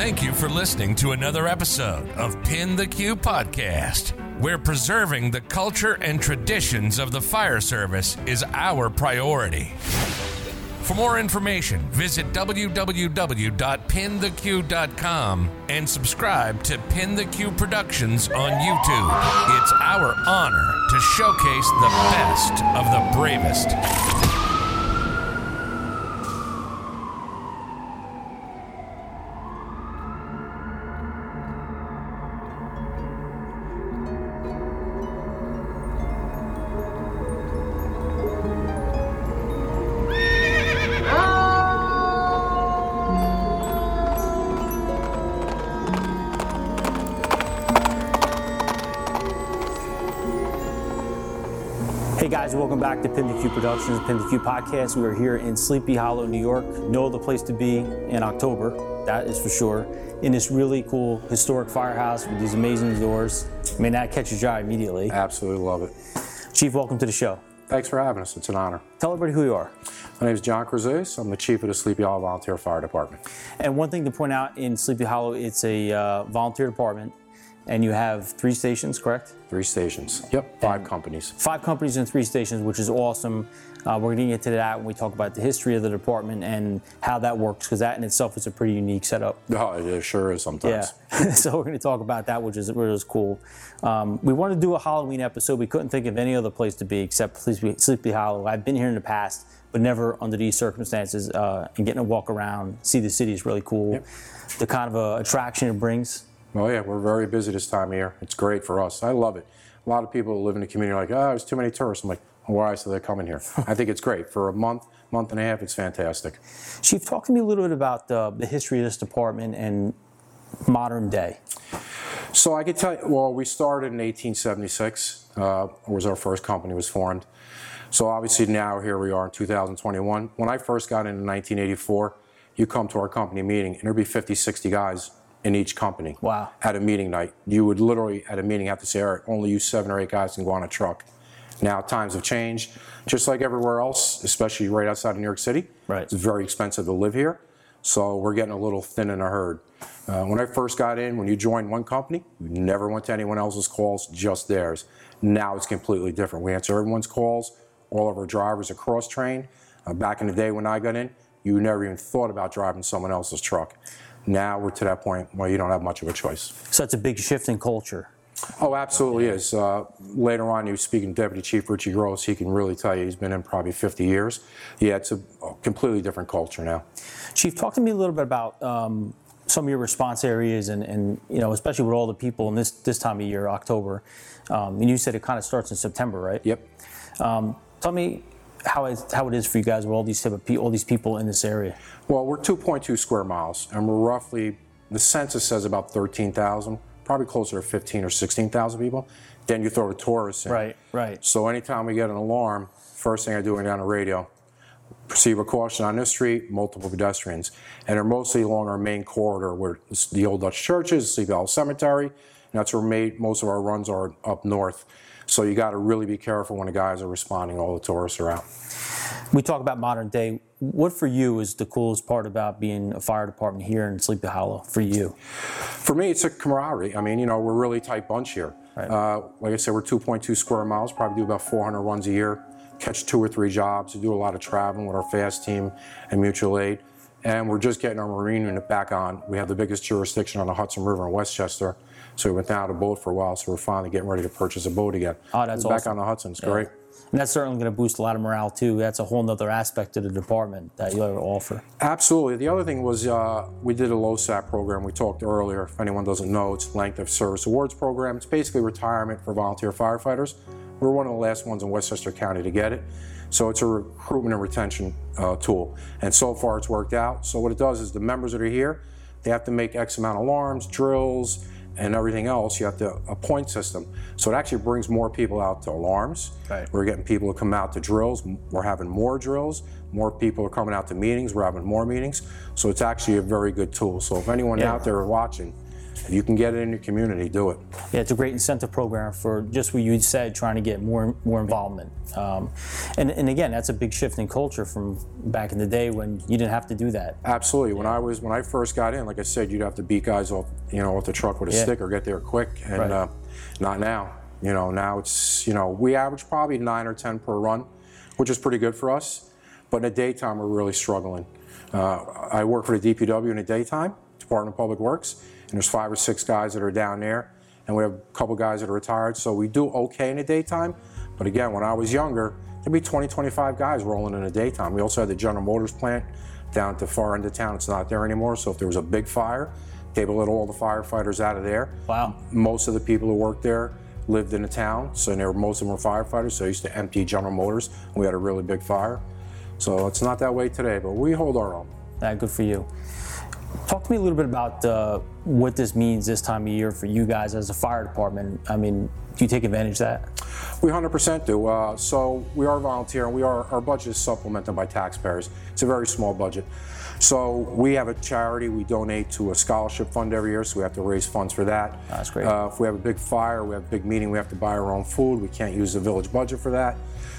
Thank you for listening to another episode of Pin the Q Podcast, where preserving the culture and traditions of the fire service is our priority. For more information, visit www.pintheq.com and subscribe to Pin the Q Productions on YouTube. It's our honor to showcase the best of the bravest. Back to Q Productions, Pin Podcast. We are here in Sleepy Hollow, New York. No other place to be in October, that is for sure. In this really cool historic firehouse with these amazing doors. I mean, that catches your eye immediately. Absolutely love it. Chief, welcome to the show. Thanks for having us. It's an honor. Tell everybody who you are. My name is John Cruzes. I'm the chief of the Sleepy Hollow Volunteer Fire Department. And one thing to point out in Sleepy Hollow, it's a uh, volunteer department, and you have three stations, correct? Three stations. Yep, five companies. Five companies and three stations, which is awesome. Uh, we're going to get to that when we talk about the history of the department and how that works, because that in itself is a pretty unique setup. Oh, it sure is sometimes. Yeah. so we're going to talk about that, which is which is cool. Um, we wanted to do a Halloween episode. We couldn't think of any other place to be except Sleepy, Sleepy Hollow. I've been here in the past, but never under these circumstances. Uh, and getting to walk around, see the city is really cool. The kind of uh, attraction it brings. Oh, yeah, we're very busy this time of year. It's great for us. I love it. A lot of people who live in the community are like, oh, there's too many tourists. I'm like, why? So they're coming here. I think it's great. For a month, month and a half, it's fantastic. Chief, talk to me a little bit about uh, the history of this department and modern day. So I could tell you, well, we started in 1876, uh, was our first company was formed. So obviously now here we are in 2021. When I first got in in 1984, you come to our company meeting and there'd be 50, 60 guys in each company. Wow. At a meeting night. You would literally at a meeting have to say, all right, only you seven or eight guys can go on a truck. Now times have changed, just like everywhere else, especially right outside of New York City. Right. It's very expensive to live here. So we're getting a little thin in a herd. Uh, when I first got in, when you joined one company, you never went to anyone else's calls, just theirs. Now it's completely different. We answer everyone's calls. All of our drivers are cross trained. Uh, back in the day when I got in, you never even thought about driving someone else's truck. Now we're to that point where you don't have much of a choice. So it's a big shift in culture. Oh, absolutely is. Uh, later on, you were speaking to Deputy Chief Richie Gross, he can really tell you he's been in probably 50 years. Yeah, it's a completely different culture now. Chief, talk to me a little bit about um, some of your response areas and, and, you know, especially with all the people in this, this time of year, October. Um, and you said it kind of starts in September, right? Yep. Tell me how it, how it is for you guys with all these type of pe- all these people in this area. Well, we're 2.2 square miles, and we're roughly, the census says about 13,000, probably closer to 15 or 16,000 people. Then you throw the tourists in. Right, right. So anytime we get an alarm, first thing I do is on the radio, proceed with caution on this street, multiple pedestrians. And they're mostly along our main corridor where it's the old Dutch churches, Sleepy Hollow Cemetery, and that's where made, most of our runs are up north. So you got to really be careful when the guys are responding, all the tourists are out. We talk about modern day. What for you is the coolest part about being a fire department here in Sleepy Hollow for you? For me, it's a camaraderie. I mean, you know, we're a really tight bunch here. Right. Uh, like I said, we're 2.2 square miles, probably do about 400 runs a year, catch two or three jobs, we do a lot of traveling with our fast team and mutual aid. And we're just getting our marine unit back on. We have the biggest jurisdiction on the Hudson River in Westchester. So we went down a boat for a while, so we're finally getting ready to purchase a boat again. Oh, that's Back awesome. on the Hudson, it's great. And that's certainly going to boost a lot of morale too. That's a whole other aspect of the department that you have to offer. Absolutely. The other thing was uh, we did a LOSAP program. We talked earlier. If anyone doesn't know, it's Length of Service Awards program. It's basically retirement for volunteer firefighters. We're one of the last ones in Westchester County to get it. So it's a recruitment and retention uh, tool. And so far it's worked out. So what it does is the members that are here, they have to make X amount of alarms, drills, and everything else. You have to a point system. So it actually brings more people out to alarms. Right. We're getting people to come out to drills. We're having more drills. More people are coming out to meetings. We're having more meetings. So it's actually a very good tool. So if anyone Yeah. out there watching, If you can get it in your community, do it. Yeah, it's a great incentive program for just what you said, trying to get more more involvement. Um, and, and again, that's a big shift in culture from back in the day when you didn't have to do that. Absolutely. When I was when I first got in, like I said, you'd have to beat guys off you know off the truck with a Yeah. stick or get there quick, and Right. uh, not now. You know now it's you know we average probably nine or ten per run, which is pretty good for us. But in the daytime, we're really struggling. Uh, I work for the DPW in the daytime, Department of Public Works, and there's five or six guys that are down there, and we have a couple guys that are retired, so we do okay in the daytime. But again, when I was younger, there'd be 20, 25 guys rolling in the daytime. We also had the General Motors plant down at the far end of town. It's not there anymore, so if there was a big fire, they would let all the firefighters out of there. Wow. Most of the people who worked there lived in the town, so they were, most of them were firefighters, so I used to empty General Motors we had a really big fire. So it's not that way today, but we hold our own. Uh, good for you. Talk to me a little bit about uh, what this means this time of year for you guys as a fire department. I mean, do you take advantage of that? We 100% do. Uh, so we are volunteer, and we are our budget is supplemented by taxpayers. It's a very small budget. So we have a charity. We donate to a scholarship fund every year, so we have to raise funds for that. That's great. Uh, if we have a big fire, we have a big meeting, we have to buy our own food. We can't use the village budget for that.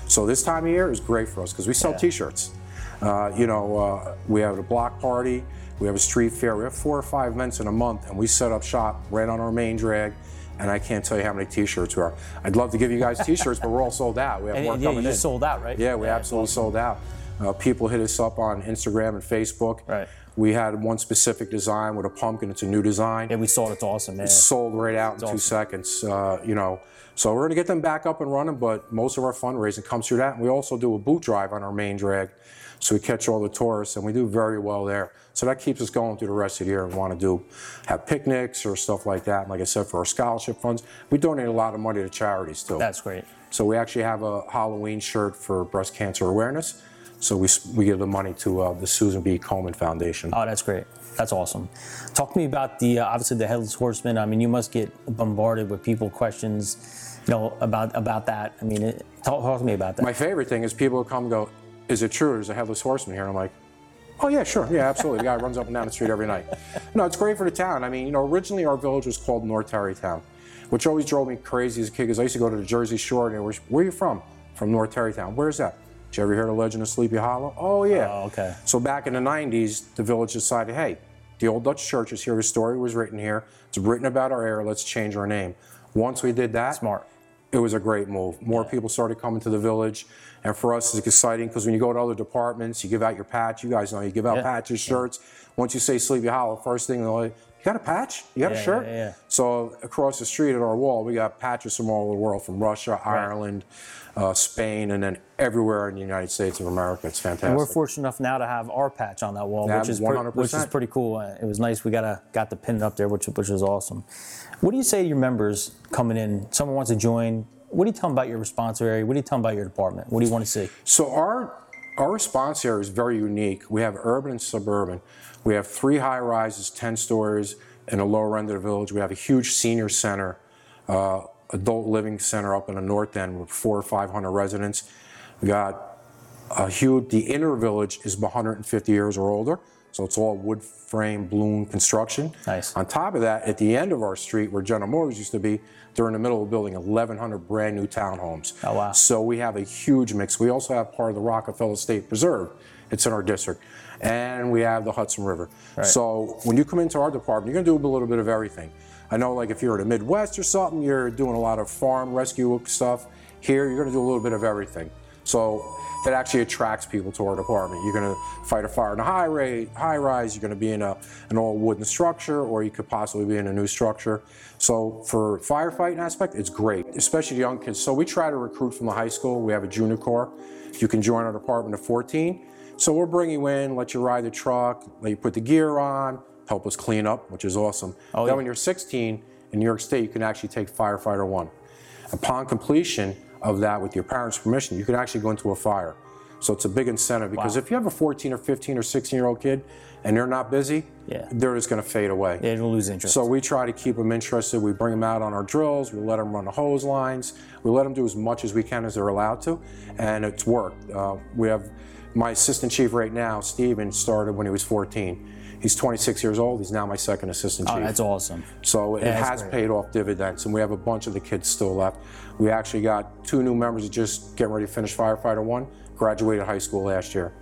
So this time of year is great for us because we sell Yeah. T-shirts. Uh, you know, uh, we have a block party, we have a street fair, we have four or five events in a month, and we set up shop right on our main drag. And I can't tell you how many T-shirts we are. I'd love to give you guys T-shirts, but we're all sold out. We have And, more and yeah, you coming just in. sold out, right? Yeah, we it's absolutely awesome. sold out. Uh, people hit us up on Instagram and Facebook. Right. We had one specific design with a pumpkin. It's a new design. Yeah, we sold. it. It's awesome, man. It sold right out in two seconds. Uh, you know, so we're gonna get them back up and running. But most of our fundraising comes through that. And we also do a boot drive on our main drag, so we catch all the tourists, and we do very well there. So that keeps us going through the rest of the year. and want to do have picnics or stuff like that. And like I said, for our scholarship funds, we donate a lot of money to charities too. That's great. So we actually have a Halloween shirt for breast cancer awareness. So we, we give the money to uh, the Susan B. Komen Foundation. Oh, that's great. That's awesome. Talk to me about the uh, obviously the headless horseman. I mean, you must get bombarded with people questions, you know, about about that. I mean, it, talk, talk to me about that. My favorite thing is people come and go, "Is it true? There's a headless horseman here." And I'm like, "Oh yeah, sure, yeah, absolutely." The guy runs up and down the street every night. No, it's great for the town. I mean, you know, originally our village was called North Tarrytown, which always drove me crazy as a kid because I used to go to the Jersey Shore and they were, "Where are you from?" From North Tarrytown. Where's that? Did you ever hear the legend of Sleepy Hollow? Oh yeah. Oh, okay. So back in the 90s, the village decided, hey, the old Dutch church is here. The story was written here. It's written about our area. Let's change our name. Once we did that, Smart. It was a great move. More people started coming to the village, and for us, it's exciting because when you go to other departments, you give out your patch. You guys know you give out Yeah. patches, shirts. Once you say Sleepy Hollow, first thing they're like, "You got a patch? You got Yeah, a shirt?" yeah, yeah. So across the street at our wall, we got patches from all over the world, from Russia, Ireland, uh, Spain, and then everywhere in the United States of America. It's fantastic. And we're fortunate enough now to have our patch on that wall, Yeah, which is pre- 100%. which is pretty cool. Uh, It was nice. We got a, got to pin up there, which which was awesome. What do you say to your members coming in? Someone wants to join. What do you tell them about your responsive area? What do you tell them about your department? What do you want to see? So our our response area is very unique. We have urban and suburban. We have three high rises, 10 stories, in the lower end of the village. We have a huge senior center, uh, adult living center up in the north end with four or 500 residents. We got a huge, the inner village is 150 years or older, so it's all wood frame balloon construction. Nice. On top of that, at the end of our street where General Motors used to be, they're in the middle of building 1,100 brand new townhomes. Oh, wow. So we have a huge mix. We also have part of the Rockefeller State Preserve. It's in our district. And we have the Hudson River. Right. So when you come into our department, you're going to do a little bit of everything. I know, like, if you're in the Midwest or something, you're doing a lot of farm rescue stuff. Here, you're going to do a little bit of everything. So that actually attracts people to our department. You're going to fight a fire in a high, rate, high rise, you're going to be in a, an old wooden structure, or you could possibly be in a new structure. So for firefighting aspect, it's great, especially young kids. So we try to recruit from the high school. We have a junior corps. You can join our department at 14. So we'll bring you in, let you ride the truck, let you put the gear on, help us clean up, which is awesome. Oh, then yeah. when you're 16 in New York State, you can actually take firefighter one. Upon completion of that, with your parents' permission, you can actually go into a fire. So it's a big incentive because Wow. if you have a 14 or 15 or 16 year old kid and they're not busy, Yeah. they're just going to fade away. Yeah, you'll lose interest. So we try to keep them interested. We bring them out on our drills. We let them run the hose lines. We let them do as much as we can as they're allowed to, and it's worked. Uh, we have my assistant chief right now, Steven, started when he was 14. He's 26 years old. He's now my second assistant chief. Oh, that's awesome. So it that's has great. paid off dividends, and we have a bunch of the kids still left. We actually got two new members that just getting ready to finish firefighter one, graduated high school last year.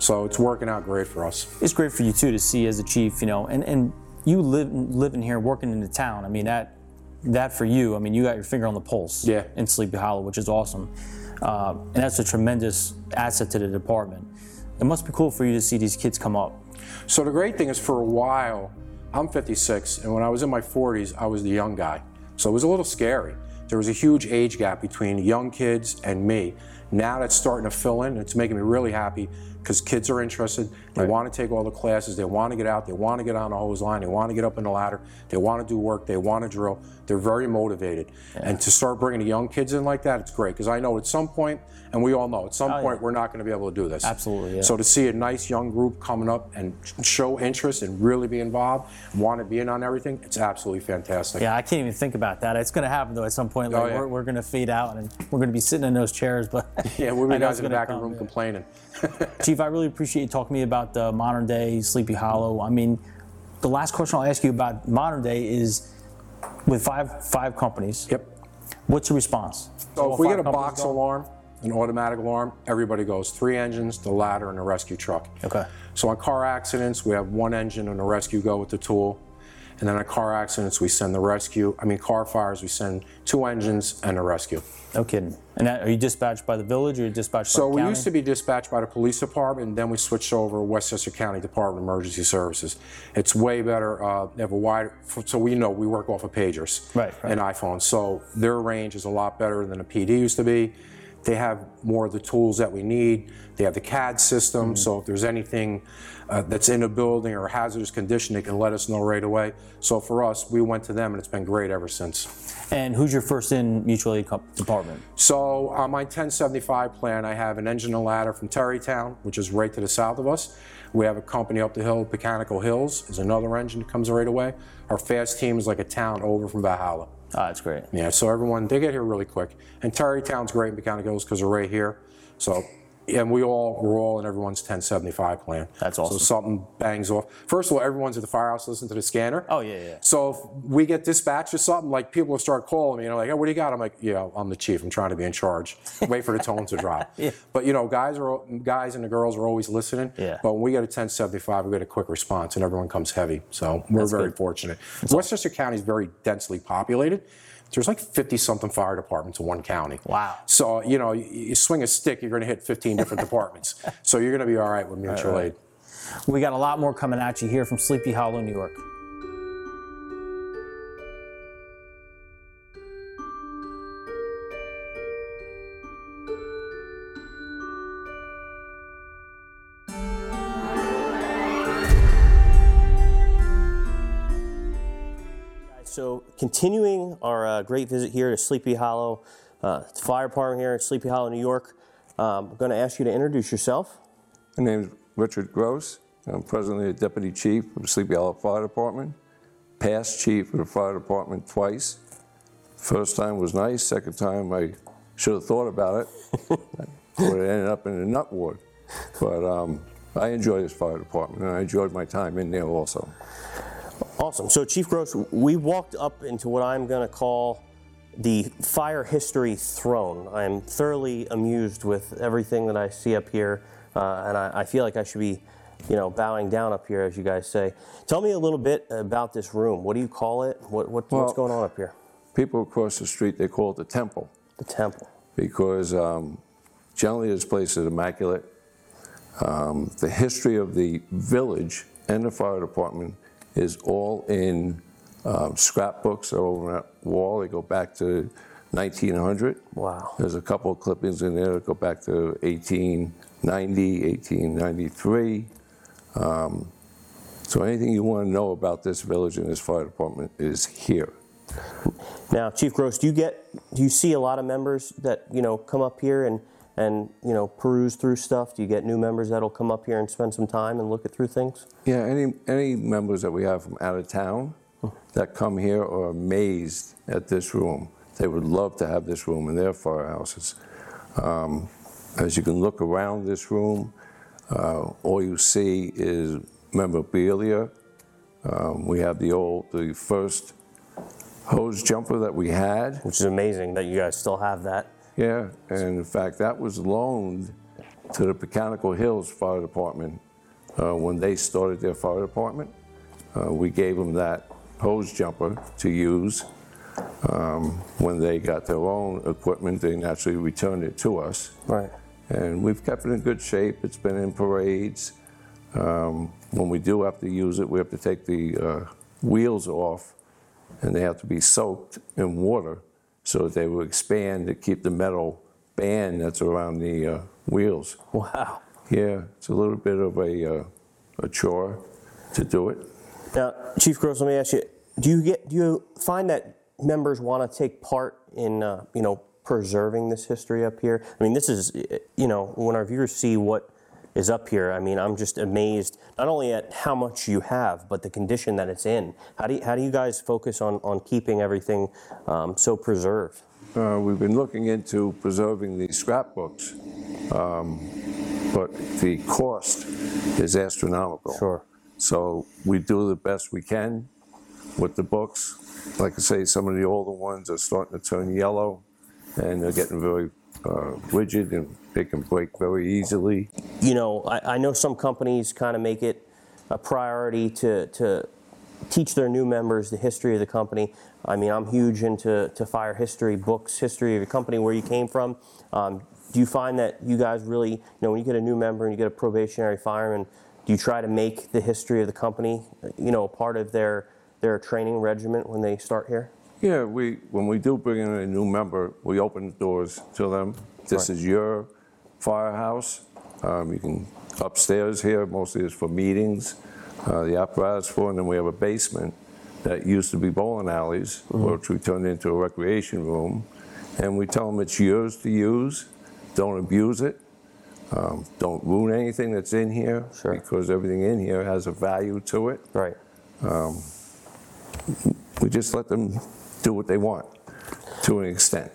So it's working out great for us. It's great for you too to see as a chief, you know, and, and you live living here, working in the town. I mean that that for you, I mean you got your finger on the pulse. Yeah. In Sleepy Hollow, which is awesome, uh, and that's a tremendous asset to the department. It must be cool for you to see these kids come up. So the great thing is, for a while, I'm 56, and when I was in my 40s, I was the young guy. So it was a little scary. There was a huge age gap between young kids and me. Now that's starting to fill in. It's making me really happy because kids are interested. They want to take all the classes. They want to get out. They want to get on the hose line. They want to get up in the ladder. They want to do work. They want to drill. They're very motivated. And to start bringing the young kids in like that, it's great because I know at some point, and we all know at some Oh, yeah. point, we're not going to be able to do this. Absolutely, yeah. So to see a nice young group coming up and show interest and really be involved, want to be in on everything, it's absolutely fantastic. Yeah, I can't even think about that. It's going to happen though at some point. Like Oh, yeah. we're, we're going to fade out and we're going to be sitting in those chairs. But Yeah, we'll be guys in the back of the come, room yeah. complaining. Chief, I really appreciate you talking to me about the modern day Sleepy Hollow. I mean, the last question I'll ask you about modern day is with five five companies. Yep. What's the response? So if we get a box go? alarm, an automatic alarm, everybody goes. Three engines, the ladder, and a rescue truck. Okay. So on car accidents, we have one engine and a rescue go with the tool. And then on car accidents, we send the rescue. I mean, car fires, we send two engines and a rescue. No kidding. And that, are you dispatched by the village or are you dispatched So by the So we county? used to be dispatched by the police department, and then we switched over to Westchester County Department of Emergency Services. It's way better. Uh, they have a wide, so we know we work off of pagers Right, right. and iPhones. So their range is a lot better than a PD used to be. They have more of the tools that we need. They have the CAD system, Mm-hmm. so if there's anything uh, that's in a building or hazardous condition, they can let us know right away. So for us, we went to them, and it's been great ever since. And who's your first in mutual aid co- department? So on my 1075 plan, I have an engine and ladder from Tarrytown, which is right to the south of us. We have a company up the hill, Pocantico Hills, is another engine that comes right away. Our fast team is like a town over from Valhalla. Ah, that's great. Yeah, so everyone, they get here really quick. And Tarrytown's great, Pocantico Hills, because they're right here. So, and we all, we're all in everyone's 1075 plan. That's awesome. So something bangs off. First of all, everyone's at the firehouse listening to the scanner. Oh, yeah, yeah. So if we get dispatched or something, like people will start calling me, you know, like, oh, what do you got? I'm like, yeah, I'm the chief. I'm trying to be in charge. Wait for the tone to drop. Yeah. But you know, guys are guys and the girls are always listening. Yeah. But when we get a 1075, we get a quick response, and everyone comes heavy. So we're very good. fortunate. Westchester County is very densely populated. There's like 50 something fire departments in one county. Wow. So you know, you, you swing a stick, you're going to hit 15 different departments. So you're going to be all right with mutual aid. We got a lot more coming at you here from Sleepy Hollow, New York. Continuing our uh, great visit here to Sleepy Hollow, uh, fire department here in Sleepy Hollow, New York. Um, I'm going to ask you to introduce yourself. My name is Richard Gross. I'm presently a deputy chief of Sleepy Hollow Fire Department. Past chief of the fire department twice. First time was nice. Second time I should have thought about it. I would have ended up in a nut ward. But um, I enjoy this fire department, and I enjoyed my time in there also. Awesome. So, Chief Gross, we walked up into what I'm going to call the fire history throne. I'm thoroughly amused with everything that I see up here, uh, and I, I feel like I should be, you know, bowing down up here, as you guys say. Tell me a little bit about this room. What do you call it? What, what, what's going on up here? People across the street, they call it the temple. The temple. because um, generally this place is immaculate. Um, the history of the village and the fire department is all in um, scrapbooks over that wall. They go back to 1900. Wow. There's a couple of clippings in there that go back to 1890, 1893. Um, so anything you want to know about this village and this fire department is here. Now, Chief Gross, do you get do you see a lot of members that you know come up here and and you know peruse through stuff? Do you get new members that'll come up here and spend some time and look at through things? Yeah, any, any members that we have from out of town that come here are amazed at this room. They would love to have this room in their firehouses. Um, as you can look around this room, uh, all you see is memorabilia. Um, we have the old, the first hose jumper that we had. Which is amazing that you guys still have that. Yeah, and in fact, that was loaned to the Pocantico Hills Fire Department uh, when they started their fire department. Uh, we gave them that hose jumper to use. Um, when they got their own equipment, they naturally returned it to us. Right. And we've kept it in good shape. It's been in parades. Um, when we do have to use it, we have to take the uh, wheels off, and they have to be soaked in water so that they will expand to keep the metal band that's around the uh, wheels. Wow. Yeah, it's a little bit of a, uh, a chore to do it. Now, Chief Gross, let me ask you: Do you get do you find that members want to take part in uh, you know preserving this history up here? I mean, this is you know when our viewers see what is up here, I mean, I'm just amazed not only at how much you have, but the condition that it's in. How do you, how do you guys focus on on keeping everything um, so preserved? Uh, we've been looking into preserving the scrapbooks, um, but the cost is astronomical. Sure. So we do the best we can with the books. Like I say, some of the older ones are starting to turn yellow, and they're getting very uh, rigid, and they can break very easily. you know, I, I know some companies kind of make it a priority to, to teach their new members the history of the company. I mean, I'm huge into to fire history books, history of your company, where you came from. Um, do you find that you guys really, you know, when you get a new member and you get a probationary fireman, do you try to make the history of the company, you know, a part of their their training regiment when they start here? Yeah, we when we do bring in a new member, we open the doors to them. This Right. is your firehouse. Um, you can upstairs here. Mostly is for meetings. Uh, the apparatus for, and then we have a basement that used to be bowling alleys, which we turned into a recreation room. And we tell them it's yours to use. Don't abuse it. Um, don't ruin anything that's in here Sure. because everything in here has a value to it. Right. We just let them do what they want to an extent.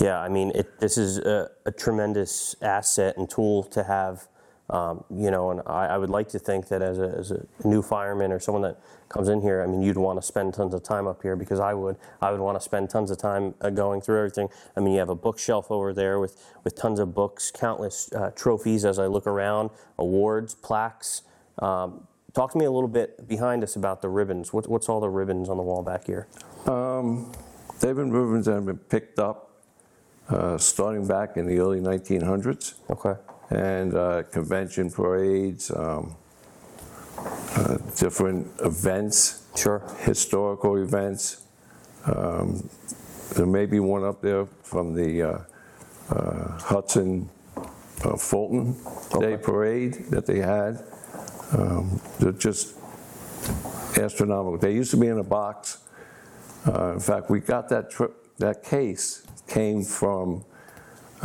Yeah, I mean, it, this is a, a tremendous asset and tool to have. Um, you know, and I, I would like to think that as a, as a new fireman or someone that comes in here, I mean, you'd want to spend tons of time up here because I would. I would want to spend tons of time uh, going through everything. I mean, you have a bookshelf over there with, with tons of books, countless uh, trophies as I look around, awards, plaques. Um, talk to me a little bit behind us about the ribbons. What, what's all the ribbons on the wall back here? They've been ribbons that have been picked up uh, starting back in the early 1900s, Okay. and uh, convention parades, um, uh, different events, Sure. historical events. Um, there may be one up there from the uh, uh, Hudson uh, Fulton Day Okay. Parade that they had. Um, they're just astronomical. They used to be in a box. Uh, in fact, we got that trip, that case came from,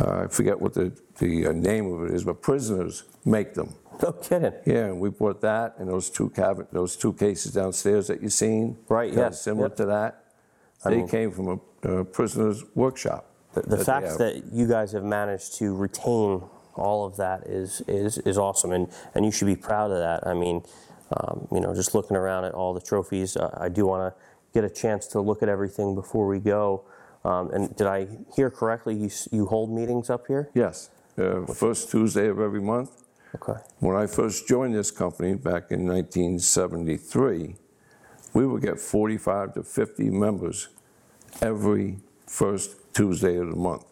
uh, I forget what the, the uh, name of it is, but prisoners make them. No kidding. Yeah, and we bought that and those two cabinet, those two cases downstairs that you've seen. Right, are yes, Similar yep. to that. I They mean- came from a uh, prisoner's workshop. The, the they fact have. that you guys have managed to retain all of that is is is awesome, and and you should be proud of that. I mean, um, you know, just looking around at all the trophies, uh, I do want to get a chance to look at everything before we go. Um, and did I hear correctly? You s- you hold meetings up here? Yes, uh, first Tuesday of every month. Okay. When I first joined this company back in 1973, we would get 45 to 50 members every first Tuesday of the month.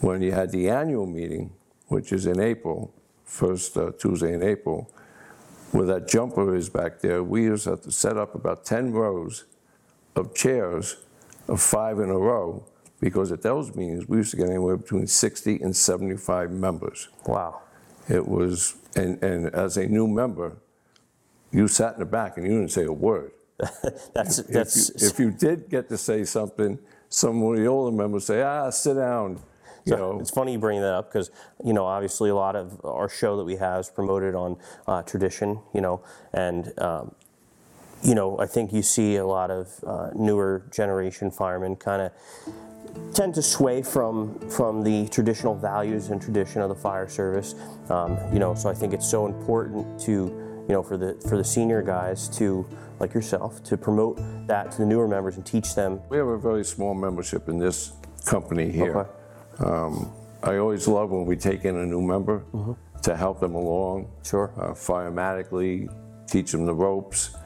When you had the annual meeting, which is in April, first uh, Tuesday in April, where that jumper is back there, we used to have to set up about 10 rows of chairs of five in a row because at those meetings, we used to get anywhere between 60 and 75 members. Wow. It was, and, and as a new member, you sat in the back and you didn't say a word. That's If that's you, if you did get to say something, some of the older members say, ah, sit down. You So know, it's funny you bring that up because you know obviously a lot of our show that we have is promoted on uh, tradition, you know, and um, you know I think you see a lot of uh, newer generation firemen kind of tend to sway from from the traditional values and tradition of the fire service. Um, you know, so I think it's so important to you know, for the for the senior guys to like yourself to promote that to the newer members and teach them. We have a very small membership in this company here. Okay. Um, I always love when we take in a new member to help them along. Mm-hmm. Sure. Uh, firematically, teach them the ropes,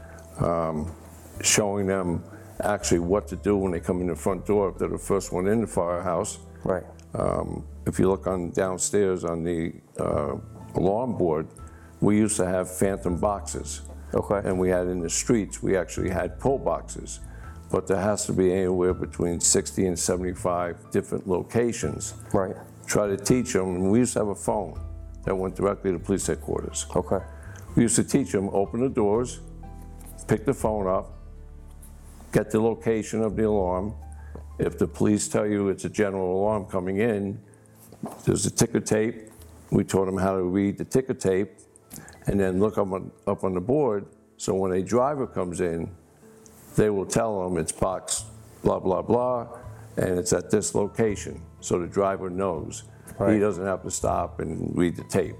um, showing them actually what to do when they come in the front door if they're the first one in the firehouse. Right. Um, if you look on downstairs on the uh, alarm board, we used to have phantom boxes. Okay. And we had in the streets, we actually had pull boxes. But there has to be anywhere between 60 and 75 different locations. Right. Try to teach them, and we used to have a phone that went directly to police headquarters. Okay. We used to teach them, open the doors, pick the phone up, get the location of the alarm. If the police tell you it's a general alarm coming in, there's a ticker tape. We taught them how to read the ticker tape and then look up on, up on the board. So when a driver comes in, they will tell them it's box blah, blah, blah, and it's at this location. So the driver knows. He Right. doesn't have to stop and read the tape.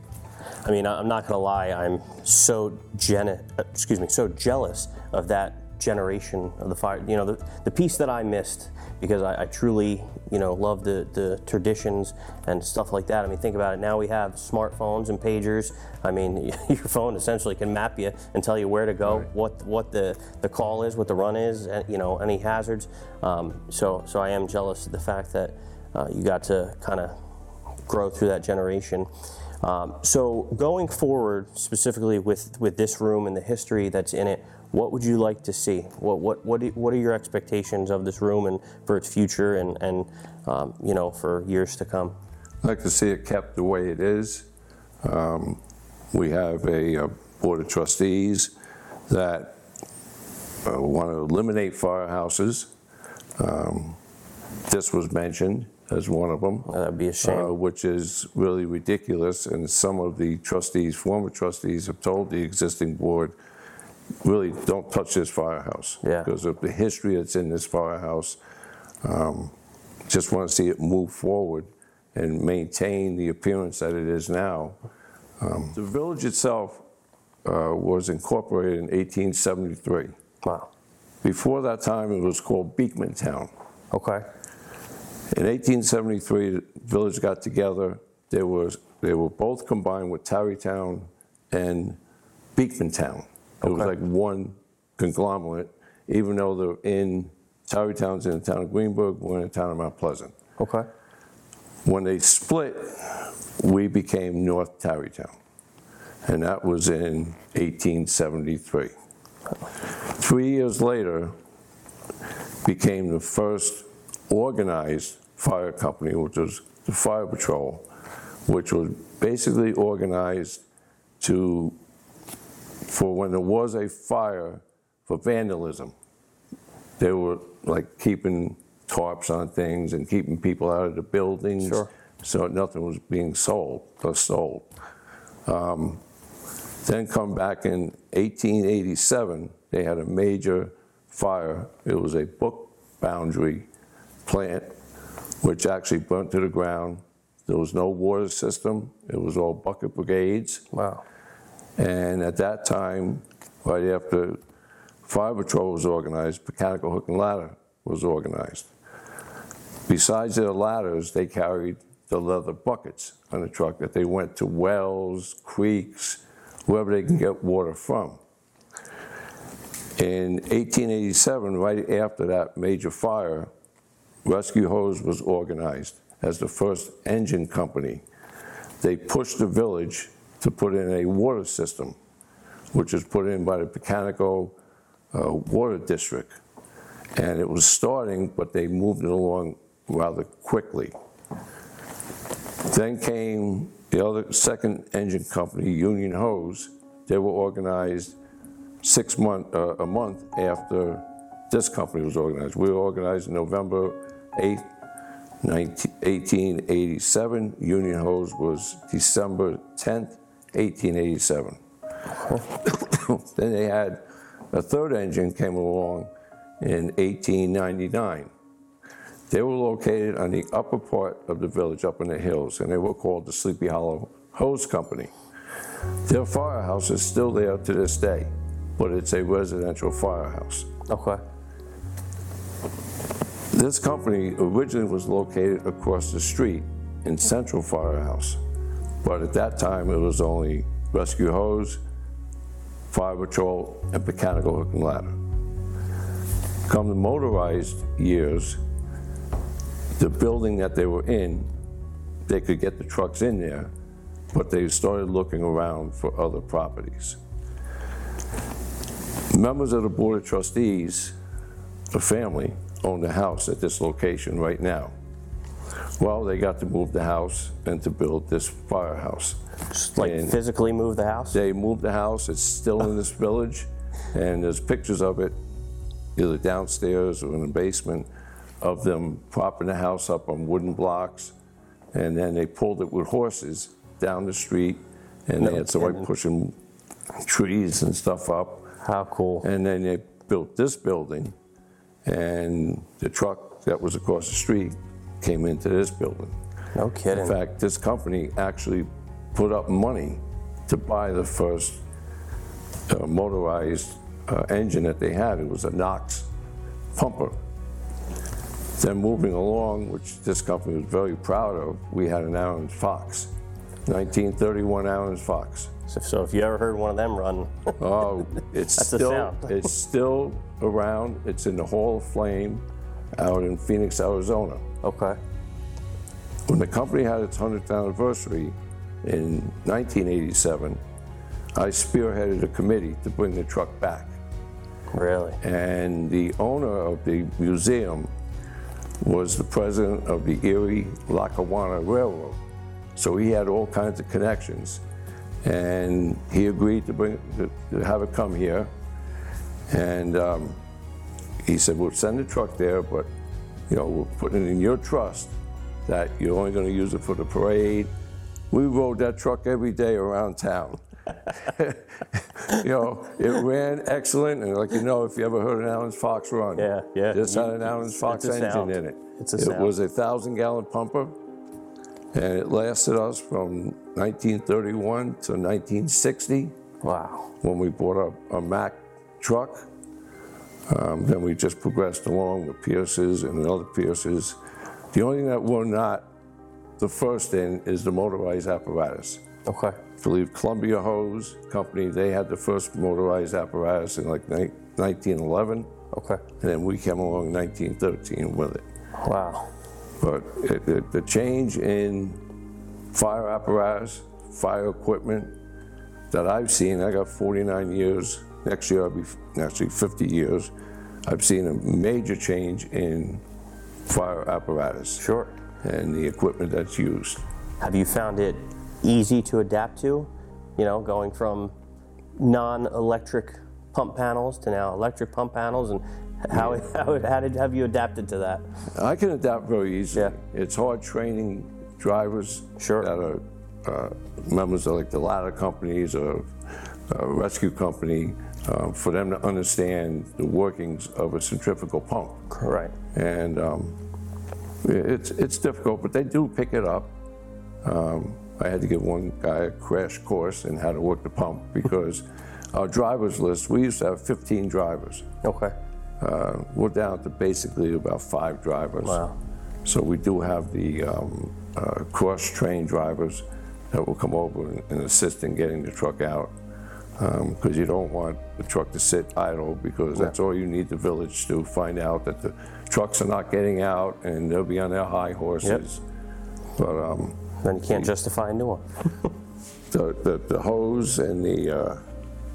I mean, I'm not gonna lie. I'm so gen- excuse me, so jealous of that generation of the fire. You know, the, the piece that I missed because I, I truly, you know, love the the traditions and stuff like that. I mean, think about it. Now we have smartphones and pagers. I mean, your phone essentially can map you and tell you where to go, what what the the call is, what the run is, and you know, any hazards. Um, so so I am jealous of the fact that uh, you got to kind of grow through that generation. Um, so going forward, specifically with, with this room and the history that's in it, what would you like to see? What what what, do- what are your expectations of this room and for its future and and um, you know for years to come? I'd like to see it kept the way it is. Um, We have a uh, Board of Trustees that want to eliminate firehouses. Um, This was mentioned as one of them. That'd be a shame. uh, Which is really ridiculous, and some of the trustees, former trustees, have told the existing board, really, don't touch this firehouse. Yeah. Because of the history that's in this firehouse. Um, Just want to see it move forward and maintain the appearance that it is now. Um, The village itself uh, was incorporated in 1873. Wow. Before that time, it was called Beekman Town. Okay. In 1873, the village got together. They were, they were both combined with Tarrytown and Beekman Town. It was Okay. like one conglomerate, even though they're in, Tarrytown's in the town of Greenburgh, we're in the town of Mount Pleasant. Okay. When they split, we became North Tarrytown, and that was in 1873. Three years later, became the first organized fire company, which was the Fire Patrol, which was basically organized to, for when there was a fire, for vandalism. They were like keeping tarps on things and keeping people out of the buildings. Sure. So nothing was being sold or sold. Um, Then come back in 1887, they had a major fire. It was a book boundary plant, which actually burnt to the ground. There was no water system. It was all bucket brigades. Wow. And at that time, right after Fire Patrol was organized, Mechanical Hook and Ladder was organized. Besides their ladders, they carried the leather buckets on the truck that they went to wells, creeks, wherever they can get water from. In 1887, right after that major fire, Rescue Hose was organized as the first engine company. They pushed the village to put in a water system, which was put in by the Pocantico uh, Water District. And it was starting, but they moved it along rather quickly. Then came the other second engine company, Union Hose. They were organized six month, uh, a month after this company was organized. We were organized in November 8th, 19 1887. Union Hose was December 10th, 1887. then they had a third engine came along in 1899. They were located on the upper part of the village, up in the hills, and they were called the Sleepy Hollow Hose Company. Their firehouse is still there to this day, but it's a residential firehouse. Okay. This company originally was located across the street in Central Firehouse, but at that time it was only rescue hose, fire patrol, and mechanical hook and ladder. Come the motorized years, the building that they were in, they could get the trucks in there, but they started looking around for other properties. Members of the Board of Trustees, the family, own the house at this location right now. Well, they got to move the house and to build this firehouse. Like And- physically move the house? they moved the house, it's still in this village, and there's pictures of it, either downstairs or in the basement, of them propping the house up on wooden blocks, and then they pulled it with horses down the street, and they had somebody pushing trees and stuff up, How cool. and then they built this building, and the truck that was across the street came into this building. No In kidding. fact, this company actually put up money to buy the first uh, motorized uh, engine that they had. It was a Knox pumper. Then moving along, which this company was very proud of, we had an Ahrens-Fox, 1931 Ahrens-Fox. So, so if you ever heard one of them run, Oh, it's That's the still sound. it's still around. It's in the Hall of Flame out in Phoenix, Arizona. okay. When the company had its 100th anniversary in 1987, I spearheaded a committee to bring the truck back. Really? And the owner of the museum was the president of the Erie Lackawanna Railroad. So he had all kinds of connections. And he agreed to bring to, to have it come here. And um, he said, "We'll send the truck there, but you know, we're putting it in your trust that you're only going to use it for the parade." We rode that truck every day around town. you know, it ran excellent, and like you know, if you ever heard an Ahrens-Fox run, Yeah, yeah. this had an Ahrens-Fox engine sound. in it. It's a it sound. was a thousand gallon pumper, and it lasted us from 1931 to 1960 Wow. when we bought a, a Mack truck. Um, then we just progressed along with Pierces and other Pierces. The only thing that we're not the first in is the motorized apparatus. Okay. I believe Columbia Hose Company, they had the first motorized apparatus in like ni- 1911, Okay. and then we came along in 1913 with it. Wow. But it, it, the change in fire apparatus, fire equipment that I've seen, I got 49 years. Next year I'll be actually 50 years. I've seen a major change in fire apparatus Sure. and the equipment that's used. Have you found it easy to adapt to? You know, going from non-electric pump panels to now electric pump panels, and how how, how did have you adapted to that? I can adapt very easily. Yeah. It's hard training drivers Sure. that are uh, members of like the ladder companies or a rescue company uh, for them to understand the workings of a centrifugal pump. Right. And um, it's it's difficult, but they do pick it up. Um, I had to give one guy a crash course in how to work the pump because our drivers list, we used to have 15 drivers. Okay. Uh, we're down to basically about five drivers. Wow. So we do have the um, uh, cross-trained drivers that will come over and, and assist in getting the truck out. Because you don't want the truck to sit idle because that's all you need the village to find out that the trucks are not getting out and they'll be on their high horses. But um, Then you can't justify a new one. the, the, the hose and the, uh,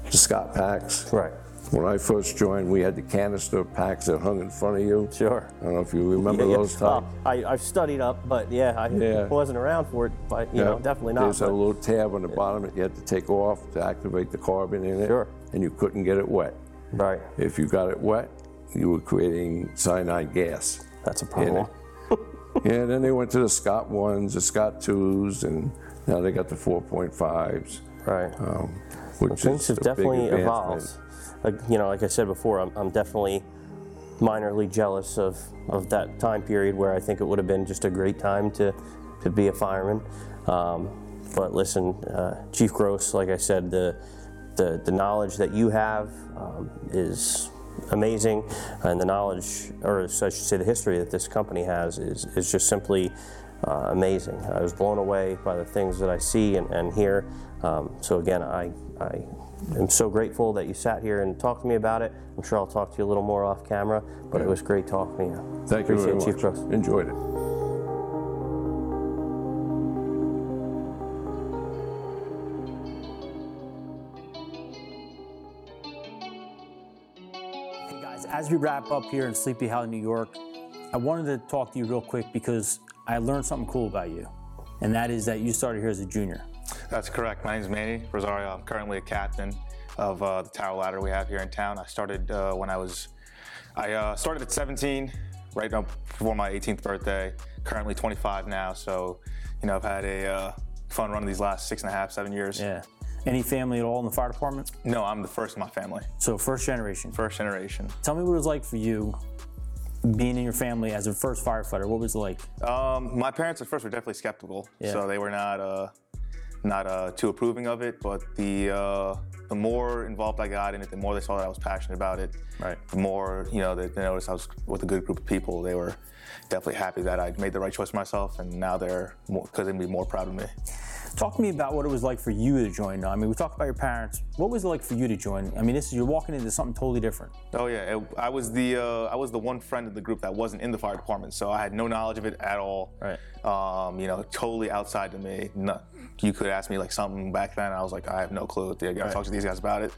the Scott packs. Right. When I first joined, we had the canister packs that hung in front of you. Sure. I don't know if you remember Yeah, yeah. those Uh. I, I've studied up, but yeah, I Yeah. wasn't around for it. But you know, definitely not. There's a little tab on the bottom that you had to take off to activate the carbon in it. Sure. And you couldn't get it wet. right. If you got it wet, you were creating cyanide gas. That's a problem. yeah, then they went to the Scott ones, the Scott twos, and now they got the 4.5s. Right. Um, which Things is have definitely evolved. Like you know, like I said before, I'm, I'm definitely minorly jealous of, of that time period where I think it would have been just a great time to, to be a fireman. Um, but listen, uh, Chief Gross, like I said, the the, the knowledge that you have um, is amazing, and the knowledge, or I should say, the history that this company has is is just simply. Uh, amazing. I was blown away by the things that I see and, and hear. Um, so again, I, I am so grateful that you sat here and talked to me about it. I'm sure I'll talk to you a little more off camera, but it was great talking to you. Thank you very Appreciate it, much. Chief Gross. Enjoyed it. Hey guys, as we wrap up here in Sleepy Hollow, New York, I wanted to talk to you real quick because I learned something cool about you, and that is that you started here as a junior. That's correct. My name is Manny Rosario. I'm currently a captain of uh, the tower ladder we have here in town. I started uh, when I was, I uh, started at 17, right up before my 18th birthday. Currently 25 now, so you know I've had a uh, fun run of these last six and a half, seven years. Yeah. Any family at all in the fire department? No, I'm the first in my family, So first generation. first generation. Tell me what it was like for you being in your family as a first firefighter. What was it like? Um, my parents at first were definitely skeptical, Yeah. so they were not uh, not uh, too approving of it. But the uh, the more involved I got in it, the more they saw that I was passionate about it. Right. The more you know, they, they noticed I was with a good group of people. They were definitely happy that I made the right choice for myself, and now they're more, couldn't be more proud of me. Talk to me about what it was like for you to join. I mean, we talked about your parents. What was it like for you to join? I mean, this is you're walking into something totally different. Oh yeah, it, I was the uh, I was the one friend in the group that wasn't in the fire department, so I had no knowledge of it at all. Right. Um, you know, totally outside to me. No, you could ask me like something back then, I was like, I have no clue. I gotta talk to these guys about it.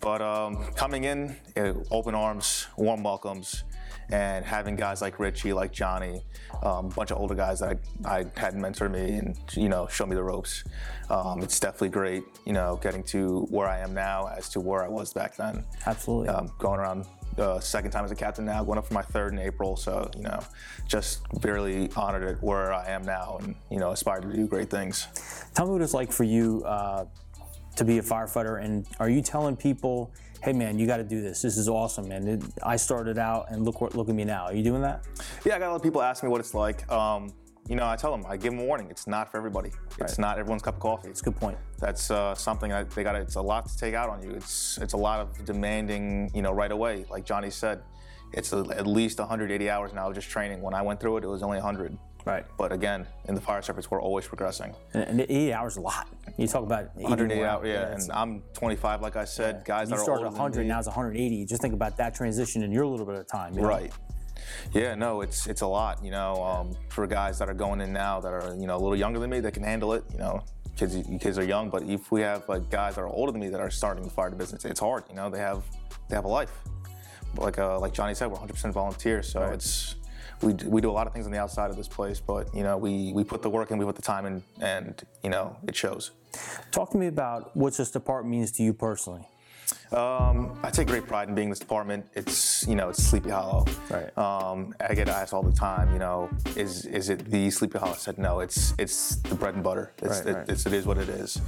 But um, coming in, eh, open arms, warm welcomes, and having guys like Richie, like Johnny, um, a bunch of older guys that I, I had mentor me and you know show me the ropes. Um, it's definitely great, you know, getting to where I am now as to where I was back then Absolutely. um, going around uh, second time as a captain now, going up for my third in April. So you know, just really honored at where I am now, and you know, aspire to do great things. Tell me what it's like for you uh, to be a firefighter, and are you telling people, "Hey, man, you got to do this. This is awesome, man. It, I started out, and look look at me now." Are you doing that? Yeah, I got a lot of people ask me what it's like. Um, you know, I tell them, I give them a warning. It's not for everybody. It's not everyone's cup of coffee. It's a good point. That's uh, something that they got. It's a lot to take out on you. It's it's a lot of demanding. You know, right away. Like Johnny said, it's a, at least 180 hours now of just training. When I went through it, it was only 100. Right. But again, in the fire service, we're always progressing. And, and 80 hours is a lot. You talk about 180 hours, yeah. it's- And I'm 25, like I said. Guys you that are started older 100, than me, now it's 180. Just think about that transition in your little bit of time. you know? Right. Yeah, no, it's it's a lot, you know, um, for guys that are going in now that are you know a little younger than me that can handle it. You know, kids kids are young, but if we have like guys that are older than me that are starting the fire business, it's hard. You know, they have they have a life. Like uh, like Johnny said, we're 100% volunteers, so it's we, we do a lot of things on the outside of this place, but you know we we put the work in, we put the time in, and you know it shows. Talk to me about what this department means to you personally. Um, I take great pride in being in this department. It's you know it's Sleepy Hollow. Right. Um, I get asked all the time, you know, is is it the Sleepy Hollow? I said no. It's it's the bread and butter. It's, Right, it, right. It's, it is what it is.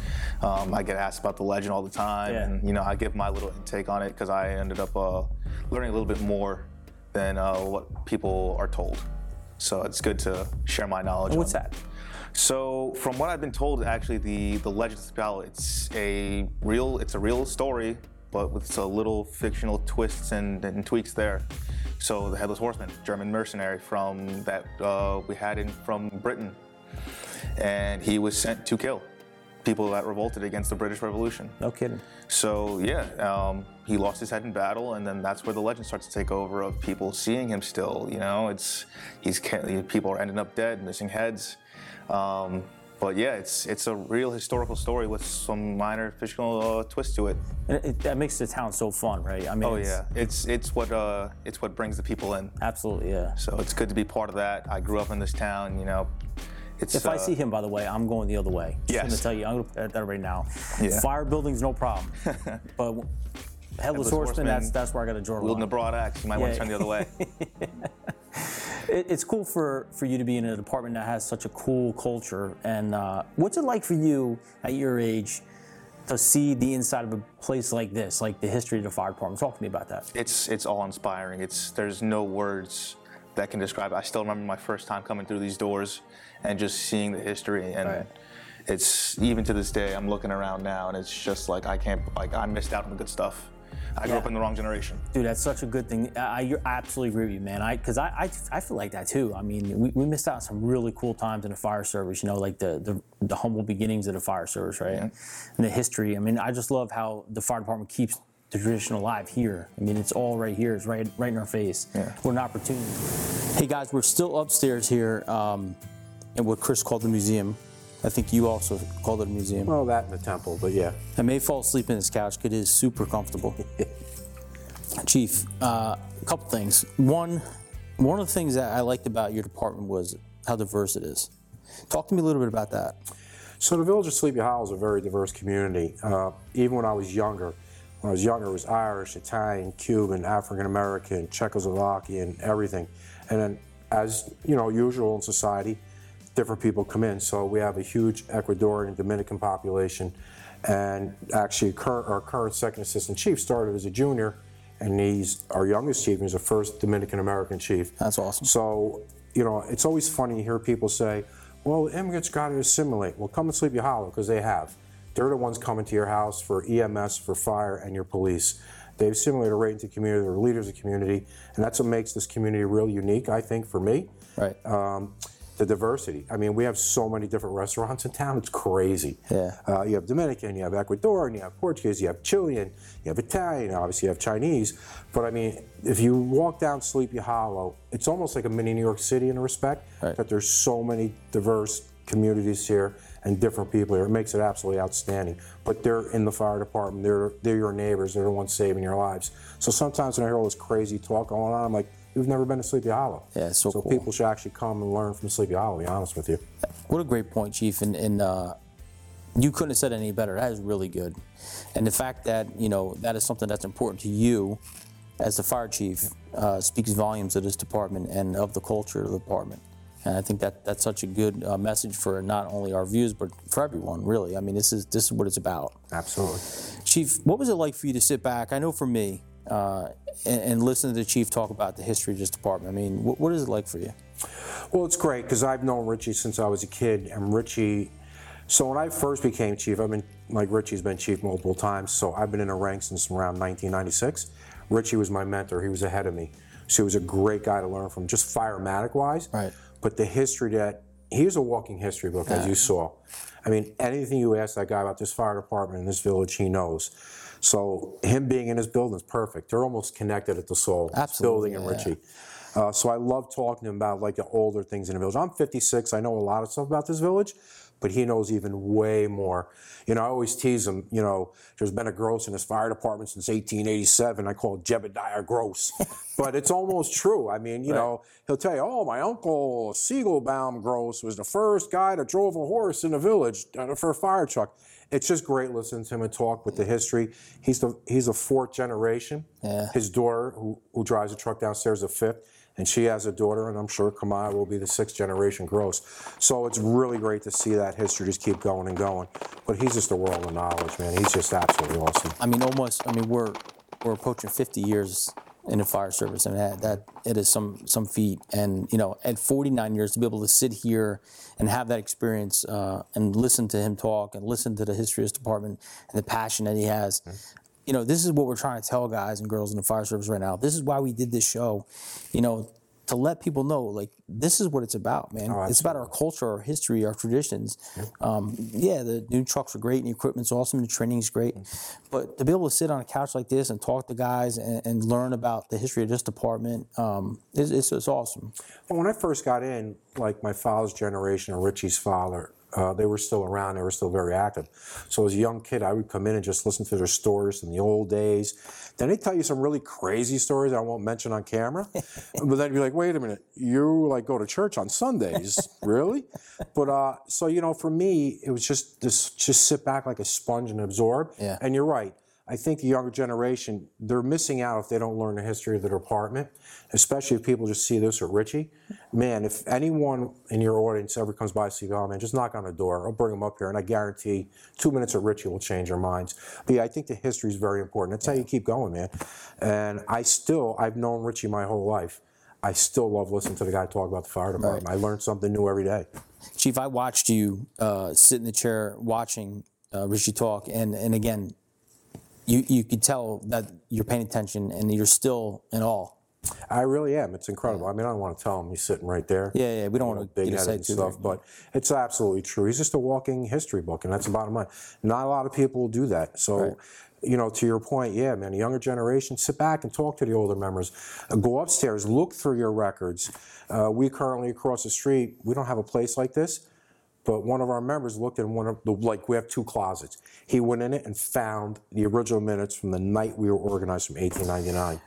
Um, I get asked about the legend all the time, Yeah. and you know I give my little intake on it because I ended up uh, learning a little bit more than uh, what people are told. So it's good to share my knowledge. What's that? So, from what I've been told, actually, the the Legend of Hollow, it's a real it's a real story, but with a little fictional twists and, and tweaks there. So, the Headless Horseman, German mercenary from that uh, we had in from Britain, and he was sent to kill people that revolted against the British Revolution. No kidding. So yeah, um, he lost his head in battle, and then that's where the legend starts to take over of people seeing him still. You know, it's he's people are ending up dead, missing heads. Um, but yeah, it's it's a real historical story with some minor fictional uh, twist to it. And it, that makes the town so fun, right? I mean, Oh it's- yeah, it's it's what uh, it's what brings the people in. Absolutely, yeah. So it's good to be part of that. I grew up in this town. You know, it's If I uh, see him, by the way, I'm going the other way. Just Yes. going to tell you, I'm going to put that right now. Yeah. Fire buildings, no problem. but Headless, Horseman, Horseman, that's that's where I got to draw the wielding line. broad axe, you might want to turn the other way. It, it's cool for, for you to be in a department that has such a cool culture. And uh, what's it like for you at your age to see the inside of a place like this, like the history of the fire department? Talk to me about that. it's it's all inspiring. It's there's no words that can describe it. I still remember my first time coming through these doors and just seeing the history and Right. it's even to this day, I'm looking around now, and it's just like I can't, like I missed out on the good stuff. I grew up in the wrong generation. Dude, that's such a good thing. I, I absolutely agree with you, man. I because I, I I feel like that too. I mean, we, we missed out on some really cool times in the fire service. You know, like the the, the humble beginnings of the fire service, right? And the history. I mean, I just love how the fire department keeps the tradition alive here. I mean, it's all right here. It's right right in our face. Yeah. What an opportunity. Hey guys, we're still upstairs here, um, in what Chris called the museum. I think you also called it a museum. Well, that in the temple, but yeah. I may fall asleep in this couch because it is super comfortable. Chief, uh, a couple things. One, one of the things that I liked about your department was how diverse it is. Talk to me a little bit about that. So the village of Sleepy Hollow is a very diverse community. Uh, even when I was younger, when I was younger, it was Irish, Italian, Cuban, African American, Czechoslovakian, everything. And then, as you know, usual in society, different people come in. So we have a huge Ecuadorian Dominican population. And actually, cur- our current second assistant chief started as a junior, and he's our youngest chief. He's the first Dominican American chief. That's awesome. So, you know, it's always funny to hear people say, well, immigrants got to assimilate. Well, come to your Hollow because they have. They're the ones coming to your house for EMS, for fire, and your police. They've assimilated right into the community. They're leaders of the community, and that's what makes this community real unique, I think, for me. Right. Um, the diversity. I mean, we have so many different restaurants in town. It's crazy. Yeah. Uh, you have Dominican, you have Ecuadorian, you have Portuguese, you have Chilean, you have Italian, obviously you have Chinese. But I mean, if you walk down Sleepy Hollow, it's almost like a mini New York City in a respect Right. that there's so many diverse communities here and different people here. It makes it absolutely outstanding. But they're in the fire department. They're they're your neighbors. They're the ones saving your lives. So sometimes when I hear all this crazy talk going on, I'm like, you've never been to Sleepy Hollow. Yeah, it's so cool. people should actually come and learn from Sleepy Hollow. To be honest with you. What a great point, Chief. And, and uh, you couldn't have said any better. That is really good. And the fact that, you know, that is something that's important to you as the fire chief uh, speaks volumes of this department and of the culture of the department. And I think that that's such a good uh, message for not only our views, but for everyone, really. I mean, this is, this is what it's about. Absolutely. Chief, what was it like for you to sit back? I know for me, uh, and, and listen to the chief talk about the history of this department. I mean, what, what is it like for you? Well, it's great because I've known Richie since I was a kid, and Richie. So when I first became chief, I've been like Richie's been chief multiple times. So I've been in the ranks since around 1996. Richie was my mentor. He was ahead of me, so he was a great guy to learn from, just firematic wise. Right. But the history that he was a walking history book, as you saw. I mean, anything you ask that guy about this fire department in this village, he knows. So him being in his building is perfect. They're almost connected at the soul. this Absolutely, building and yeah, yeah. Richie. Uh, so I love talking to him about like the older things in the village. I'm 56. I know a lot of stuff about this village, but he knows even way more. You know, I always tease him. You know, there's been a Gross in this fire department since 1887. I call it Jebediah Gross, but it's almost true. I mean, you know, he'll tell you, "Oh, my uncle Siegelbaum Gross was the first guy that drove a horse in the village uh, for a fire truck." It's just great listening to him and talk with the history. He's the he's a fourth generation. Yeah. His daughter, who, who drives a truck downstairs, is a fifth, and she has a daughter, and I'm sure Kamaya will be the sixth generation gross. So it's really great to see that history just keep going and going. But he's just a world of knowledge, man. He's just absolutely awesome. I mean, almost. I mean, we're we're approaching 50 years in the fire service, and that, that it is some some feat. And you know, at 49 years, to be able to sit here and have that experience uh, and listen to him talk and listen to the history of this department and the passion that he has. You know, this is what we're trying to tell guys and girls in the fire service right now. This is why we did this show. You know. To let people know, like this is what it's about, man. it's about our culture, our history, our traditions. Um, yeah, the new trucks are great and the equipment's awesome, the training's great, but to be able to sit on a couch like this and talk to guys and, and learn about the history of this department, um, it's, it's, it's awesome. Well, when I first got in, like my father's generation or Richie's father, uh, they were still around. They were still very active. So as a young kid, I would come in and just listen to their stories from the old days. Then they tell you some really crazy stories I won't mention on camera. but then you're like, wait a minute, you like go to church on Sundays, really? But uh, so you know, for me, it was just this, just sit back like a sponge and absorb. Yeah. And you're right. I think the younger generation, they're missing out if they don't learn the history of the department, especially if people just see this at Richie. Man, if anyone in your audience ever comes by see, oh man, just knock on the door. I'll bring them up here, and I guarantee two minutes at Richie will change their minds. But yeah, I think the history is very important. That's how you keep going, man. And I still, I've known Richie my whole life. I still love listening to the guy talk about the fire department. I learn something new every day. Chief, I watched you uh, sit in the chair watching uh, Richie talk, and and again, you you could tell that you're paying attention and you're still in awe. I really am. It's incredible. I mean, I don't want to tell him he's sitting right there. Yeah, yeah. We don't want to big headed and stuff, but it's absolutely true. He's just a walking history book, and that's the bottom line. Not a lot of people will do that. So, Right. you know, to your point, yeah, man, the younger generation, sit back and talk to the older members. Uh, go upstairs, look through your records. Uh, we currently across the street, we don't have a place like this. But one of our members looked in one of the like we have two closets. He went in it and found the original minutes from the night we were organized from 1899,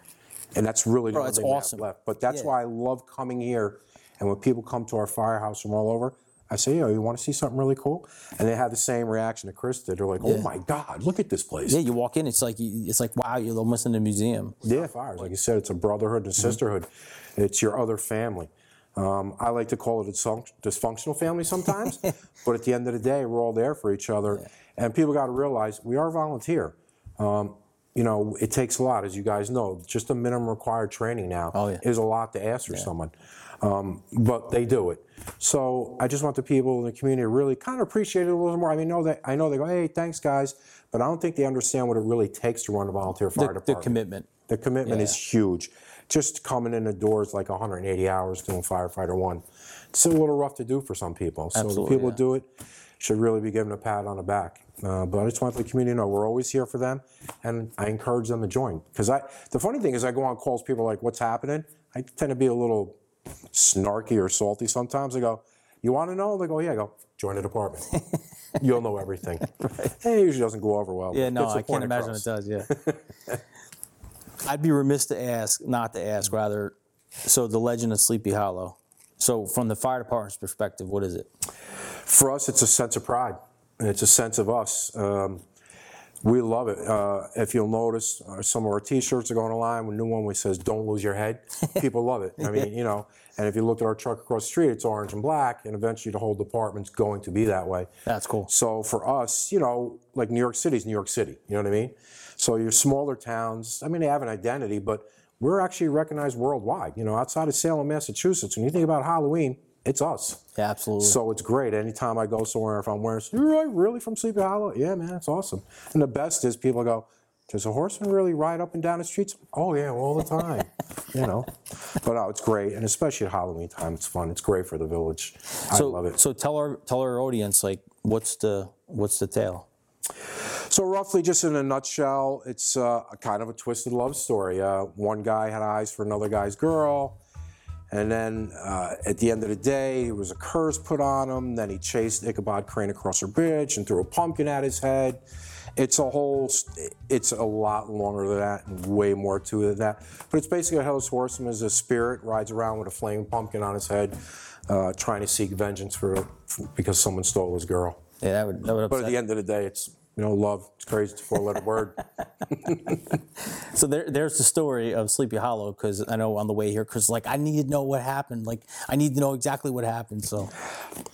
and that's really the Bro, only that's thing we have awesome. left. But that's Yeah. why I love coming here. And when people come to our firehouse from all over, I say, "Yo, you want to see something really cool?" And they have the same reaction that Chris did. They're like, "Oh my God, look at this place!" Yeah, you walk in, it's like it's like wow, you're almost in a museum. Yeah, fires. Like you said, it's a brotherhood and a sisterhood. It's your other family. Um, I like to call it a dysfunc- dysfunctional family sometimes, but at the end of the day, we're all there for each other. And people got to realize we are volunteer. Um, you know, it takes a lot, as you guys know. Just a minimum required training now Oh, yeah. is a lot to ask for someone. Um, but they do it. So I just want the people in the community to really kind of appreciate it a little more. I mean, know that I know they go, "Hey, thanks, guys," but I don't think they understand what it really takes to run a volunteer fire The, the department. commitment. The commitment is huge. Just coming in the doors like 180 hours doing firefighter one. It's a little rough to do for some people. So Absolutely, the people yeah. who do it should really be given a pat on the back. Uh, but I just want the community to know we're always here for them, and I encourage them to join. Because I, the funny thing is, I go on calls. People are like, "What's happening?" I tend to be a little snarky or salty sometimes. I go, "You want to know?" They go, "Yeah." I go, "Join the department. You'll know everything." It usually doesn't go over well. Yeah, no, gets the I can't point imagine across. it does. Yeah. I'd be remiss to ask, not to ask, rather. So the legend of Sleepy Hollow. So from the fire department's perspective, what is it? For us, it's a sense of pride. It's a sense of us. Um, we love it. Uh, if you'll notice, uh, some of our T-shirts are going online. A new one which says "Don't lose your head." People love it. I mean, you know. And if you look at our truck across the street, it's orange and black, and eventually the whole department's going to be that way. That's cool. So for us, you know, like New York City's New York City. You know what I mean? So your smaller towns, I mean, they have an identity, but we're actually recognized worldwide. You know, outside of Salem, Massachusetts, when you think about Halloween, it's us. Yeah, absolutely. So it's great. Anytime I go somewhere, if I'm wearing, you're really from Sleepy Hollow? Yeah, man, it's awesome. And the best is people go, does a horseman really ride up and down the streets? Oh yeah, all the time. you know, but no, it's great, and especially at Halloween time, it's fun. It's great for the village. I so, love it. So tell our tell our audience like what's the what's the tale? So roughly, just in a nutshell, it's uh, a kind of a twisted love story. Uh, one guy had eyes for another guy's girl, and then uh, at the end of the day, there was a curse put on him. Then he chased Ichabod Crane across a bridge and threw a pumpkin at his head. It's a whole, it's a lot longer than that and way more to it than that. But it's basically a Headless Horseman as a spirit rides around with a flaming pumpkin on his head, uh, trying to seek vengeance for, for because someone stole his girl. Yeah, that would that would But at the end of the day, it's you know love. It's crazy. It's a four-letter word. So there, there's the story of Sleepy Hollow because I know on the way here, Chris like I need to know what happened. Like I need to know exactly what happened. So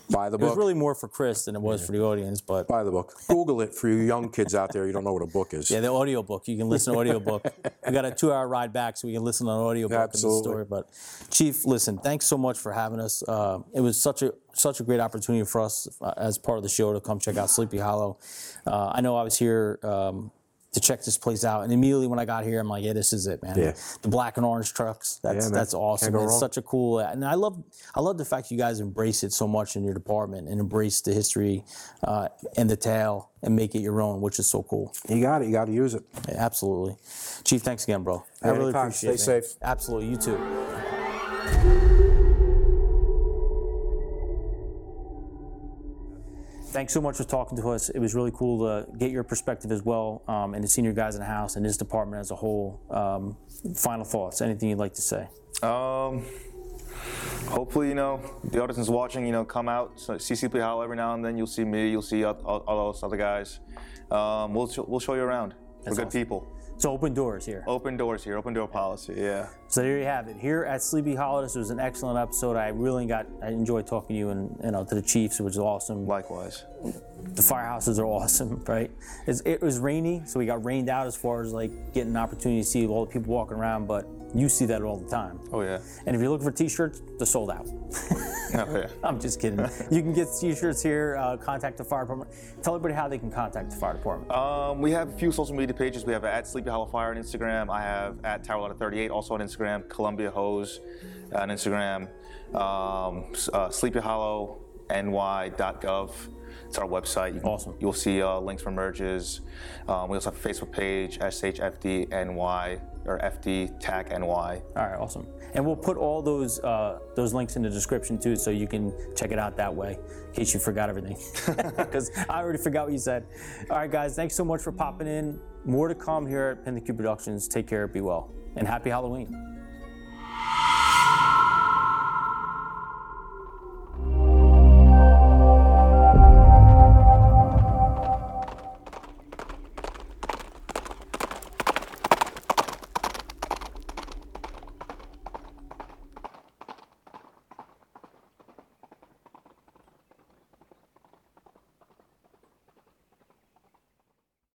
Buy the book. it was book. really more for Chris than it was for the audience. But Buy the book. Google it for you young kids out there. You don't know what a book is. yeah, the audiobook you can listen to audiobook. we got a two-hour ride back, so we can listen on the audiobook of the Absolutely. story. But Chief, listen, thanks so much for having us. Uh, it was such a such a great opportunity for us uh, as part of the show to come check out Sleepy Hollow. Uh, I know I was here. Um, to check this place out, and immediately when I got here, I'm like, "Yeah, this is it, man! Yeah. The black and orange trucks. That's Yeah, that's awesome. It's wrong. such a cool, and I love I love the fact you guys embrace it so much in your department and embrace the history uh, and the tale and make it your own, which is so cool. You got it. You got to use it. Yeah, absolutely. Chief, thanks again, bro. I really appreciate it. Stay safe. Absolutely. You too. Thanks so much for talking to us. It was really cool to get your perspective as well um, and see your guys in the house and this department as a whole. Um, final thoughts? Anything you'd like to say? Um, hopefully, you know, the audience watching, you know, come out, so see Sleepy Hollow every now and then. You'll see me, you'll see all, all, all those other guys. Um, we'll, show- we'll show you around. We're good awesome. people. So open doors here. Open doors here, open door policy, yeah. So there you have it. Here at Sleepy Hollow, this was an excellent episode. I really got, I enjoyed talking to you and you know to the Chiefs, which was awesome. Likewise. the firehouses are awesome, right? It's, it was rainy, so we got rained out as far as like getting an opportunity to see all the people walking around. But You see that all the time. Oh yeah. And if you're looking for t-shirts, they're sold out. Oh yeah. I'm just kidding. you can get t-shirts here. Uh, contact the fire department. Tell everybody how they can contact the fire department. Um, we have a few social media pages. We have at Sleepy Hollow Fire on Instagram. I have at Tower Ladder 38 also on Instagram. Columbia Hose on Instagram. Um, uh, SleepyHollowNY.gov. It's our website. You can, Awesome. You'll see uh, links for merges. Um, we also have a Facebook page, SHFDNY or FD TAC NY. All right, awesome. And we'll put all those uh, those links in the description too, so you can check it out that way, in case you forgot everything. Because I already forgot what you said. All right, guys, thanks so much for popping in. More to come here at Pin the Q Productions. Take care, be well, and happy Halloween.